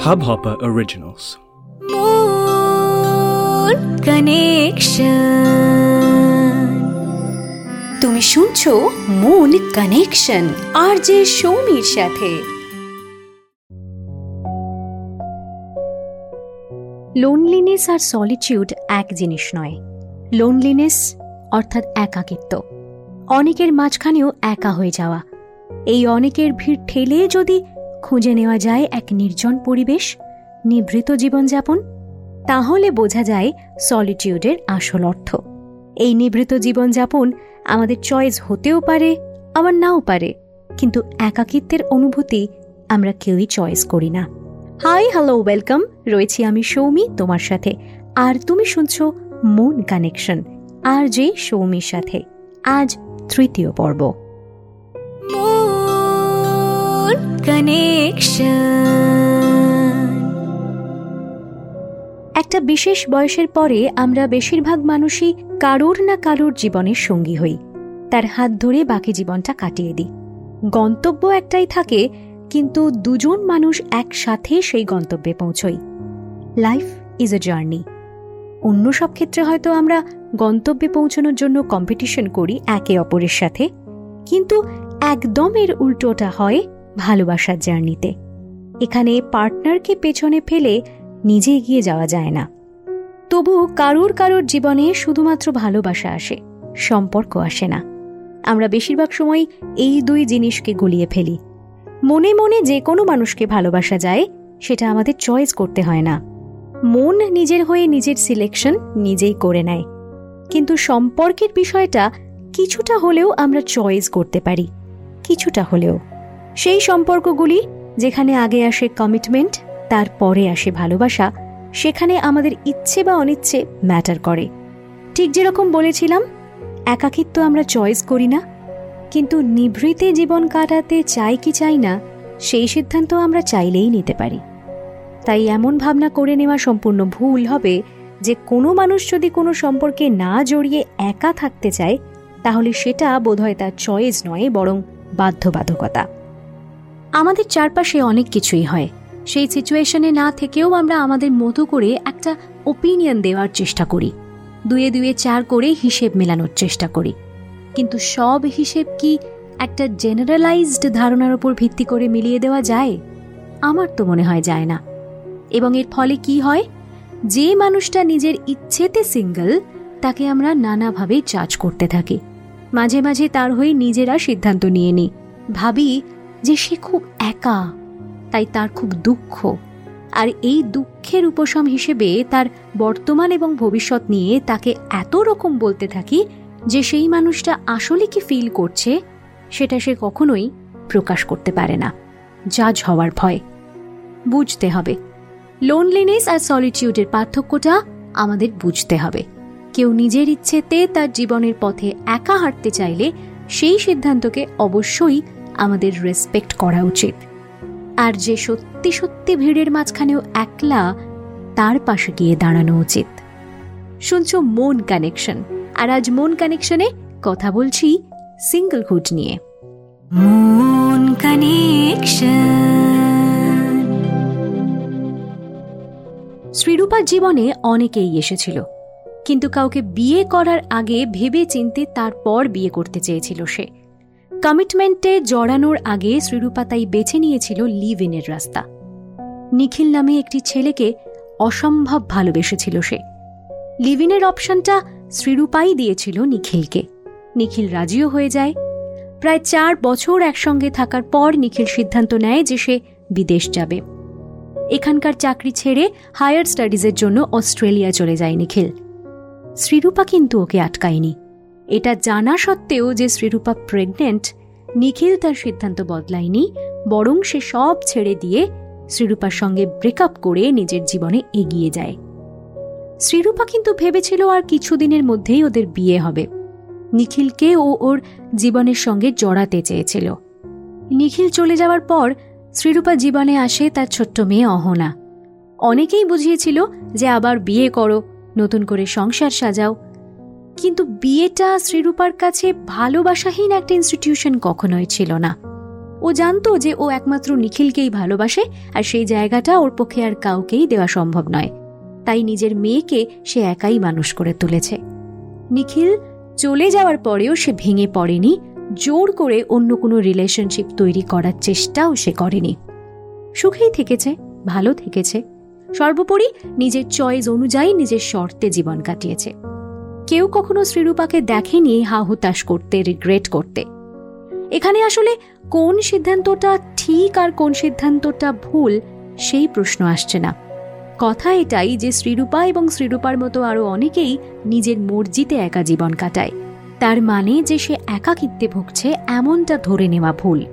Hubhopper Originals. Moon Connection. তুমি শুনছো moon connection আর যে সৌমির সাথে লোনলিনেস আর সলিটিউড এক জিনিস নয় লোনলিনেস অর্থাৎ একাকিত্ব অনেকের মাঝখানেও একা হয়ে যাওয়া এই অনেকের ভিড় ঠেলে যদি খুঁজে নেওয়া যায় এক নির্জন পরিবেশ, নিভৃত জীবনযাপন, তাহলে বোঝা যায় সলিটিউডের আসল অর্থ। এই নিভৃত জীবনযাপন আমাদের চয়েস হতেও পারে, আবার নাও পারে, কিন্তু একাকিত্বের অনুভূতি আমরা কেউই চয়েস করি না। হাই হ্যালো ওয়েলকাম রয়েছি আমি সৌমি, তোমার সাথে। আর তুমি শুনছো মুন কানেকশন আর যে সৌমির সাথে। আজ তৃতীয় পর্ব। একটা বিশেষ বয়সের পরে আমরা বেশিরভাগ মানুষই কারোর না কারোর জীবনের সঙ্গী হই। তার হাত ধরে বাকি জীবনটা কাটিয়ে দিই। গন্তব্য একটাই থাকে, কিন্তু দুজন মানুষ একসাথে সেই গন্তব্যে পৌঁছই। লাইফ ইজ এ জার্নি অন্য সব ক্ষেত্রে হয়তো আমরা গন্তব্যে পৌঁছানোর জন্য কম্পিটিশন করি একে অপরের সাথে, কিন্তু একদম এর উল্টোটা হয় ভালোবাসার জার্নিতে। এখানে পার্টনারকে পেছনে ফেলে নিজে এগিয়ে যাওয়া যায় না। তবু কারুর কারোর জীবনে শুধুমাত্র ভালোবাসা আসে, সম্পর্ক আসে না। আমরা বেশিরভাগ সময় এই দুই জিনিসকে গুলিয়ে ফেলি। মনে মনে যে কোনো মানুষকে ভালোবাসা যায়, সেটা আমাদের চয়েস করতে হয় না। মন নিজের হয়ে নিজের সিলেকশন নিজেই করে নেয়। কিন্তু সম্পর্কের বিষয়টা কিছুটা হলেও আমরা চয়েস করতে পারি, কিছুটা হলেও। সেই সম্পর্কগুলি, যেখানে আগে আসে কমিটমেন্ট তারপরে আসে ভালোবাসা, সেখানে আমাদের ইচ্ছে বা অনিচ্ছে ম্যাটার করে। ঠিক যেরকম বলেছিলাম, একাকিত্ব আমরা চয়েস করি না, কিন্তু নিভৃতে জীবন কাটাতে চাই কি চাই না, সেই সিদ্ধান্ত আমরা চাইলেই নিতে পারি। তাই এমন ভাবনা করে নেওয়া সম্পূর্ণ ভুল হবে যে কোনো মানুষ যদি কোনো সম্পর্কে না জড়িয়ে একা থাকতে চায়, তাহলে সেটা বোধহয় তার চয়েস নয়, বরং বাধ্যবাধকতা। আমাদের চারপাশে অনেক কিছুই হয়। সেই সিচুয়েশনে না থেকেও আমরা আমাদের মতো করে একটা ওপিনিয়ন দেওয়ার চেষ্টা করি। দুয়ে দুয়ে চার করে হিসেব মেলানোর চেষ্টা করি। কিন্তু সব হিসেব কি একটা জেনারেলাইজড ধারণার উপর ভিত্তি করে মিলিয়ে দেওয়া যায়? আমার তো মনে হয় যায় না। এবং এর ফলে কি হয়? যে মানুষটা নিজের ইচ্ছেতে সিঙ্গল তাকে আমরা নানাভাবে জাজ করতে থাকি। মাঝে মাঝে তার হয়ে নিজেরা সিদ্ধান্ত নিয়ে নিই। ভাবি যে সে খুব একা, তাই তার খুব দুঃখ। আর এই দুঃখের উপশম হিসেবে তার বর্তমান এবং ভবিষ্যৎ নিয়ে তাকে এত রকম বলতে থাকি যে সেই মানুষটা আসলে কি ফিল করছে সেটা সে কখনোই প্রকাশ করতে পারে না। জাজ হওয়ার ভয়। বুঝতে হবে। লোনলিনেস আর সলিটিউডের পার্থক্যটা আমাদের বুঝতে হবে। কেউ নিজের ইচ্ছেতে তার জীবনের পথে একা হাঁটতে চাইলে সেই সিদ্ধান্তকে অবশ্যই আমাদের রেসপেক্ট করা উচিত। আর যে সত্যি সত্যি ভিড়ের মাঝখানেও একলা তার পাশে গিয়ে দাঁড়ানো উচিত। শুনছ মন কানেকশন আর আজ মন কানেকশনে কথা বলছি সিঙ্গল সিঙ্গলহুড নিয়ে। মন কানেকশন শ্রীরূপার জীবনে অনেকেই এসেছিল। কিন্তু কাউকে বিয়ে করার আগে ভেবে চিনতে তারপর বিয়ে করতে চেয়েছিল সে। কমিটমেন্টে জড়ানোর আগে শ্রীরূপা তাই বেছে নিয়েছিল লিভ ইনের রাস্তা। নিখিল নামে একটি ছেলেকে অসম্ভব ভালোবেসেছিল সে। লিভ ইনের অপশনটা শ্রীরূপাই দিয়েছিল নিখিলকে। নিখিল রাজিও হয়ে যায়। প্রায় চার বছর একসঙ্গে থাকার পর নিখিল সিদ্ধান্ত নেয় যে সে বিদেশ যাবে। এখানকার চাকরি ছেড়ে হায়ার স্টাডিজের জন্য অস্ট্রেলিয়া চলে যায় নিখিল। শ্রীরূপা কিন্তু ওকে আটকায়নি। এটা জানা সত্ত্বেও যে শ্রীরূপা প্রেগনেন্ট নিখিল তার সিদ্ধান্ত বদলায়নি, বরং সে সব ছেড়ে দিয়ে শ্রীরূপার সঙ্গে ব্রেকআপ করে নিজের জীবনে এগিয়ে যায়। শ্রীরূপা কিন্তু ভেবেছিল আর কিছুদিনের মধ্যেই ওদের বিয়ে হবে। নিখিলকে ও ওর জীবনের সঙ্গে জড়াতে চেয়েছিল। নিখিল চলে যাওয়ার পর শ্রীরূপা জীবনে আসে তার ছোট্ট মেয়ে অহনা। অনেকেই বুঝিয়েছিল যে আবার বিয়ে করো, নতুন করে সংসার সাজাও কিন্তু বিয়েটা শ্রীরূপার কাছে ভালোবাসাহীন একটা ইনস্টিটিউশন কখনোই ছিল না। ও জানতো যে ও একমাত্র নিখিলকেই ভালোবাসে আর সেই জায়গাটা ওর পক্ষে আর কাউকেই দেওয়া সম্ভব নয়। তাই নিজের মেয়েকে সে একাই মানুষ করে তুলেছে। নিখিল চলে যাওয়ার পরেও সে ভেঙে পড়েনি, জোর করে অন্য কোনো রিলেশনশিপ তৈরি করার চেষ্টাও সে করেনি। সুখেই থেকেছে, ভালো থেকেছে। সর্বোপরি নিজের চয়েস অনুযায়ী নিজের শর্তে জীবন কাটিয়েছে। কেউ কখনো শ্রীরূপাকে দেখেনি হা হুতাশ করতে রিগ্রেট করতে। এখানে আসলে কোন সিদ্ধান্তটা ঠিক আর কোন সিদ্ধান্তটা ভুল, সেই প্রশ্ন আসছে না। কথা এটাই যে শ্রীরূপা এবং শ্রীরূপার মতো আরও অনেকেই নিজের মর্জিতে একা জীবন কাটায়। তার মানে যে সে একাকিত্বে ভুগছে, এমনটা ধরে নেওয়া ভুল।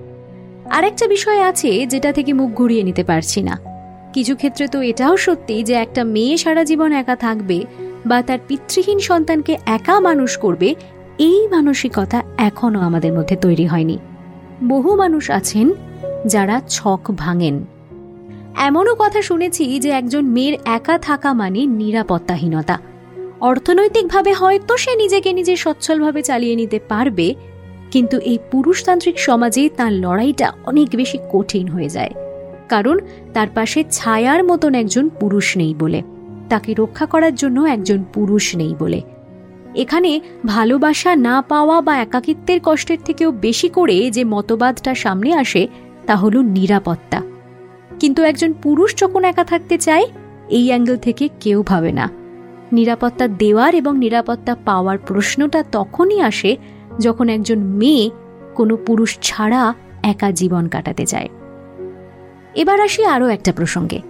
আরেকটা বিষয় আছে যেটা থেকে মুখ ঘুরিয়ে নিতে পারছি না। কিছু ক্ষেত্রে তো এটাও সত্যি যে একটা মেয়ে সারা জীবন একা থাকবে বা তার পিতৃহীন সন্তানকে একা মানুষ করবে, এই মানসিকতা এখনও আমাদের মধ্যে তৈরি হয়নি। বহু মানুষ আছেন যারা ছক ভাঙেন। এমনও কথা শুনেছি যে একজন মেয়ের একা থাকা মানে নিরাপত্তাহীনতা। অর্থনৈতিকভাবে হয়তো সে নিজেকে নিজে সচ্ছলভাবে চালিয়ে নিতে পারবে, কিন্তু এই পুরুষতান্ত্রিক সমাজে তার লড়াইটা অনেক বেশি কঠিন হয়ে যায়। কারণ তার পাশে ছায়ার মতন একজন পুরুষ নেই বলে। তাকে রক্ষা করার জন্য একজন পুরুষ নেই বলে। এখানে ভালোবাসা না পাওয়া বা একাকিত্বের কষ্টের থেকেও বেশি করে যে মতবাদটা সামনে আসে, তা হল নিরাপত্তা। কিন্তু একজন পুরুষ যখন একা থাকতে চায়, এই অ্যাঙ্গেল থেকে কেউ ভাবে না। নিরাপত্তা দেওয়ার এবং নিরাপত্তা পাওয়ার প্রশ্নটা তখনই আসে যখন একজন মেয়ে কোনো পুরুষ ছাড়া একা জীবন কাটাতে চায়। এবার আসি আরও একটা প্রসঙ্গে।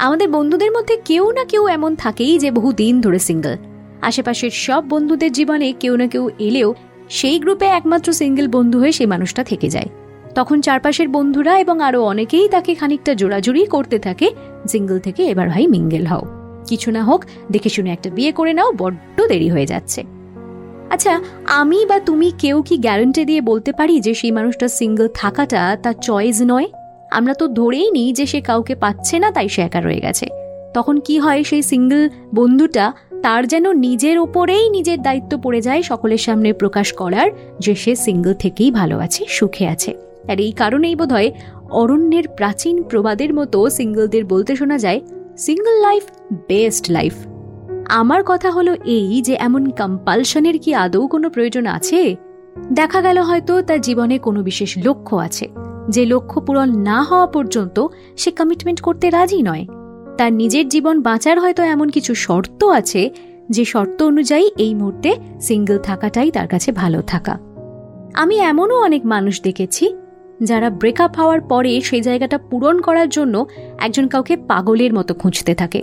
আমাদের বন্ধুদের মধ্যে কেউ না কেউ এমন থাকেই যে বহু দিন ধরে সিঙ্গল আশেপাশের সব বন্ধুদের জীবনে কেউ না কেউ এলেও সেই গ্রুপে একমাত্র সিঙ্গেল বন্ধু হয়ে সেই মানুষটা থেকে যায়। তখন চারপাশের বন্ধুরা এবং আরও অনেকেই তাকে খানিকটা জোড়াজুড়ি করতে থাকে সিঙ্গল থেকে এবার ভাই মিঙ্গেল হও। কিছু না হোক, দেখে শুনে একটা বিয়ে করে নাও, বড্ড দেরি হয়ে যাচ্ছে। আচ্ছা আমি বা তুমি কেউ কি গ্যারান্টি দিয়ে বলতে পারি যে সেই মানুষটা সিঙ্গল থাকাটা তার চয়েস নয়? আমরা তো ধরেই নিই যে সে কাউকে পাচ্ছে না, তাই সে একা রয়ে গেছে। তখন কি হয় সেই সিঙ্গল বন্ধুটা, তার যেন নিজের ওপরেই নিজের দায়িত্ব পড়ে যায় সকলের সামনে প্রকাশ করার, যে সে সিঙ্গল থেকেই ভালো আছে, সুখে আছে। আর এই কারণেই বোধ হয় অরণ্যের প্রাচীন প্রবাদের মতো সিঙ্গলদের বলতে শোনা যায়, সিঙ্গল লাইফ, বেস্ট লাইফ। আমার কথা হলো এই যে এমন কম্পালশনের কি আদৌ কোনো প্রয়োজন আছে? দেখা গেল হয়তো তার জীবনে কোনো বিশেষ লক্ষ্য আছে। যে লক্ষ্য পূরণ না হওয়া পর্যন্ত সে কমিটমেন্ট করতে রাজি নয়। তার নিজের জীবন বাঁচার হয়তো এমন কিছু শর্ত আছে, যে শর্ত অনুযায়ী এই মুহূর্তে সিঙ্গেল থাকাটাই তার কাছে ভালো থাকা। আমি এমনও অনেক মানুষ দেখেছি, যারা ব্রেকআপ হওয়ার পরে সেই জায়গাটা পূরণ করার জন্য একজন কাউকে পাগলের মতো খুঁজতে থাকে।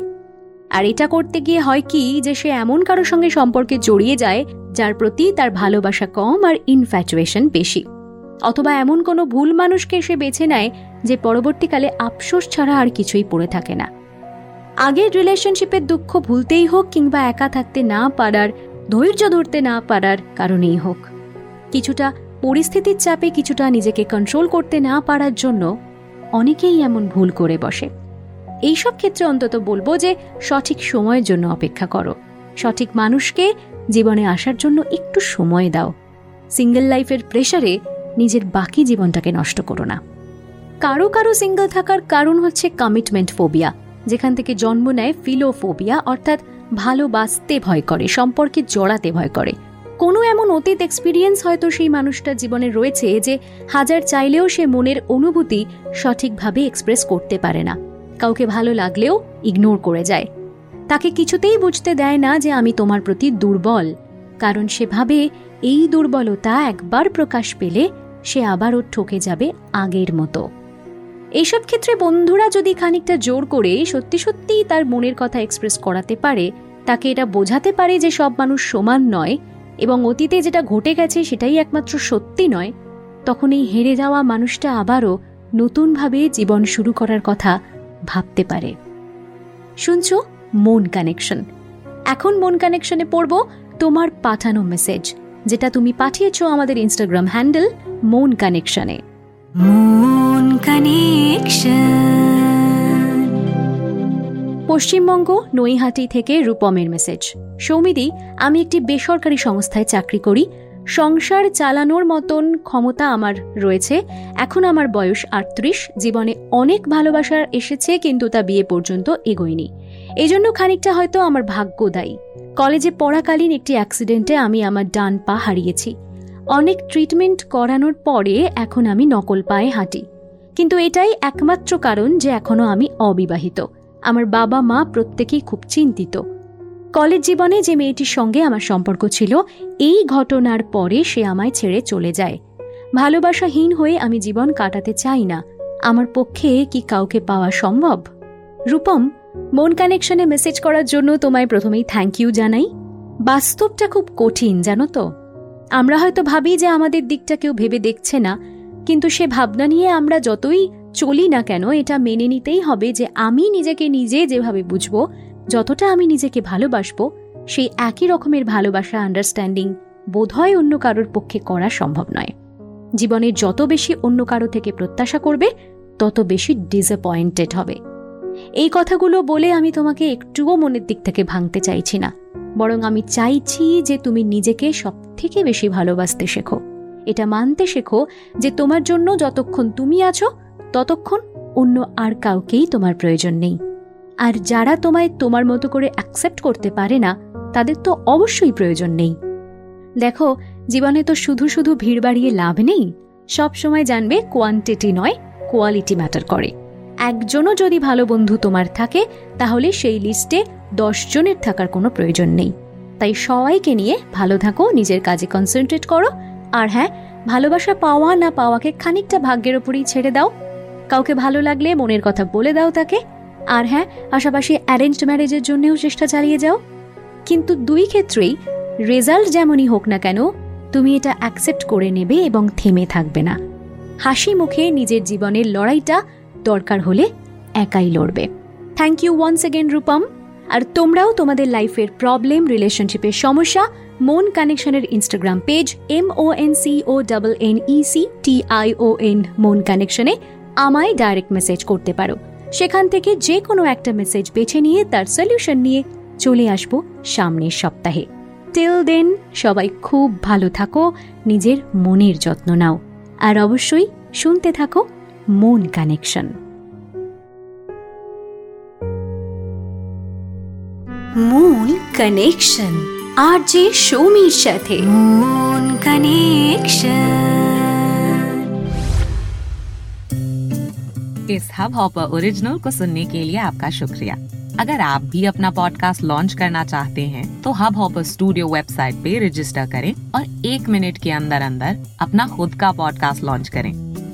আর এটা করতে গিয়ে হয় কি, যে সে এমন কারোর সঙ্গে সম্পর্কে জড়িয়ে যায়, যার প্রতি তার ভালোবাসা কম আর ইনফ্যাচুয়েশন বেশি। অথবা এমন কোনো ভুল মানুষকে সে বেছে নেয় যে পরবর্তীকালে আফসোস ছাড়া আর কিছুই পড়ে থাকে না। আগের রিলেশনশিপের দুঃখ ভুলতেই হোক কিংবা একা থাকতে না পারার, ধৈর্য ধরতে না পারার কারণেই হোক। কিছুটা পরিস্থিতির চাপে কিছুটা নিজেকে কন্ট্রোল করতে না পারার জন্য অনেকেই এমন ভুল করে বসে। এইসব ক্ষেত্রে অন্তত বলব যে সঠিক সময়ের জন্য অপেক্ষা করো। সঠিক মানুষকে জীবনে আসার জন্য একটু সময় দাও। সিঙ্গেল লাইফের প্রেশারে নিজের বাকি জীবনটাকে নষ্ট করো না। কারও কারও সিঙ্গেল থাকার কারণ হচ্ছে কমিটমেন্ট ফোবিয়া যেখান থেকে জন্ম নেয় ফিলোফোবিয়া অর্থাৎ ভালোবাসতে ভয় করে, সম্পর্কে জড়াতে ভয় করে। কোনো এমন অতীত এক্সপিরিয়েন্স হয়তো সেই মানুষটার জীবনে রয়েছে যে হাজার চাইলেও সে মনের অনুভূতি সঠিকভাবে এক্সপ্রেস করতে পারে না। কাউকে ভালো লাগলেও ইগনোর করে যায়। তাকে কিছুতেই বুঝতে দেয় না যে আমি তোমার প্রতি দুর্বল, কারণ সেভাবে এই দুর্বলতা একবার প্রকাশ পেলে সে আবারও ঠকে যাবে আগের মতো। এইসব ক্ষেত্রে বন্ধুরা যদি খানিকটা জোর করে সত্যি সত্যিই তার মনের কথা এক্সপ্রেস করাতে পারে, তাকে এটা বোঝাতে পারে যে সব মানুষ সমান নয় এবং অতীতে যেটা ঘটে গেছে সেটাই একমাত্র সত্যি নয়, তখন এই হেরে যাওয়া মানুষটা আবারও নতুনভাবে জীবন শুরু করার কথা ভাবতে পারে। শুনছ? মন কানেকশন এখন মন কানেকশনে পড়ব তোমার পাঠানো মেসেজ যেটা তুমি পাঠিয়েছ আমাদের ইনস্টাগ্রাম হ্যান্ডেল মন কানেকশনে মন কানেকশন পশ্চিমবঙ্গ নৈহাটি থেকে রূপমের মেসেজ সৌমিদি আমি একটি বেসরকারি সংস্থায় চাকরি করি। সংসার চালানোর মতন ক্ষমতা আমার রয়েছে। এখন আমার বয়স আটত্রিশ জীবনে অনেক ভালোবাসা এসেছে কিন্তু তা বিয়ে পর্যন্ত এগোয়নি। এই জন্য খানিকটা হয়তো আমার ভাগ্য দায়ী। কলেজে পড়াকালীন একটি অ্যাক্সিডেন্টে আমি আমার ডান পা হারিয়েছি। অনেক ট্রিটমেন্ট করানোর পরে এখন আমি নকল পায়ে হাঁটি। কিন্তু এটাই একমাত্র কারণ যে এখনও আমি অবিবাহিত। আমার বাবা মা প্রত্যেকেই খুব চিন্তিত। কলেজ জীবনে যে মেয়েটির সঙ্গে আমার সম্পর্ক ছিল, এই ঘটনার পরে সে আমায় ছেড়ে চলে যায়। ভালোবাসাহীন হয়ে আমি জীবন কাটাতে চাই না। আমার পক্ষে কি কাউকে পাওয়া সম্ভব? রূপম মন কানেকশনে মেসেজ করার জন্য তোমায় প্রথমেই থ্যাংক ইউ জানাই। বাস্তবটা খুব কঠিন, জানো তো। আমরা হয়তো ভাবি যে আমাদের দিকটা কেউ ভেবে দেখছে না, কিন্তু সে ভাবনা নিয়ে আমরা যতই চলি না কেন, এটা মেনে নিতেই হবে যে আমি নিজেকে নিজে যেভাবে বুঝব, যতটা আমি নিজেকে ভালোবাসবো, সেই একই রকমের ভালোবাসা আন্ডারস্ট্যান্ডিং বোধহয় অন্য কারোর পক্ষে করা সম্ভব নয়। জীবনের যত বেশি অন্য কারও থেকে প্রত্যাশা করবে, তত বেশি ডিসঅ্যাপয়েন্টেড হবে। এই কথাগুলো বলে আমি তোমাকে একটুও মনের দিক থেকে ভাঙতে চাইছি না। বরং আমি চাইছি যে তুমি নিজেকে সব থেকে বেশি ভালোবাসতে শেখো। এটা মানতে শেখো যে তোমার জন্য যতক্ষণ তুমি আছো, ততক্ষণ অন্য আর কাউকেই তোমার প্রয়োজন নেই। আর যারা তোমায় তোমার মতো করে অ্যাকসেপ্ট করতে পারে না, তাদের তো অবশ্যই প্রয়োজন নেই। দেখো, জীবনে তো শুধু শুধু ভিড় বাড়িয়ে লাভ নেই। সব সময় জানবে কোয়ান্টিটি নয় কোয়ালিটি ম্যাটার করে। একজনও যদি ভালো বন্ধু তোমার থাকে, তাহলে সেই লিস্টে দশ জনের থাকার কোনো প্রয়োজন নেই। তাই সবাইকে নিয়ে ভালো থাকো, নিজের কাজে কনসেন্ট্রেট করো। আর হ্যাঁ ভালোবাসা পাওয়া না পাওয়াকে খানিকটা ভাগ্যের ওপরেই ছেড়ে দাও। কাউকে ভালো লাগলে মনের কথা বলে দাও তাকে। আর হ্যাঁ পাশাপাশি অ্যারেঞ্জড ম্যারেজের জন্যও চেষ্টা চালিয়ে যাও। কিন্তু দুই ক্ষেত্রেই রেজাল্ট যেমনই হোক না কেন, তুমি এটা অ্যাকসেপ্ট করে নেবে এবং থেমে থাকবে না। হাসি মুখে নিজের জীবনের লড়াইটা দরকার হলে একাই লড়বে। Thank you once again Rupam. আর তোমরাও তোমাদের লাইফের প্রবলেম রিলেশনশিপের সমস্যা, মন কানেকশনের Instagram page M O N C O double N E C T I O N মন কানেকশনে আমায় ডাইরেক্ট মেসেজ করতে পারো। সেখান থেকে যে কোনো একটা মেসেজ বেছে নিয়ে তার সলিউশন নিয়ে চলে আসব সামনের সপ্তাহে। টিল দেন সবাই খুব ভালো থাকো, নিজের মনের যত্ন নাও। আর অবশ্যই শুনতে থাকো। মন কানেকশন মন কানেকশন আর যে সৌমির সাথে মন কানেকশন इस हब हॉपर ओरिजिनल को सुनने के लिए आपका शुक्रिया अगर आप भी अपना पॉडकास्ट लॉन्च करना चाहते हैं तो हब हॉपर स्टूडियो वेबसाइट पे रजिस्टर करें और एक मिनट के अंदर अंदर अपना खुद का पॉडकास्ट लॉन्च करें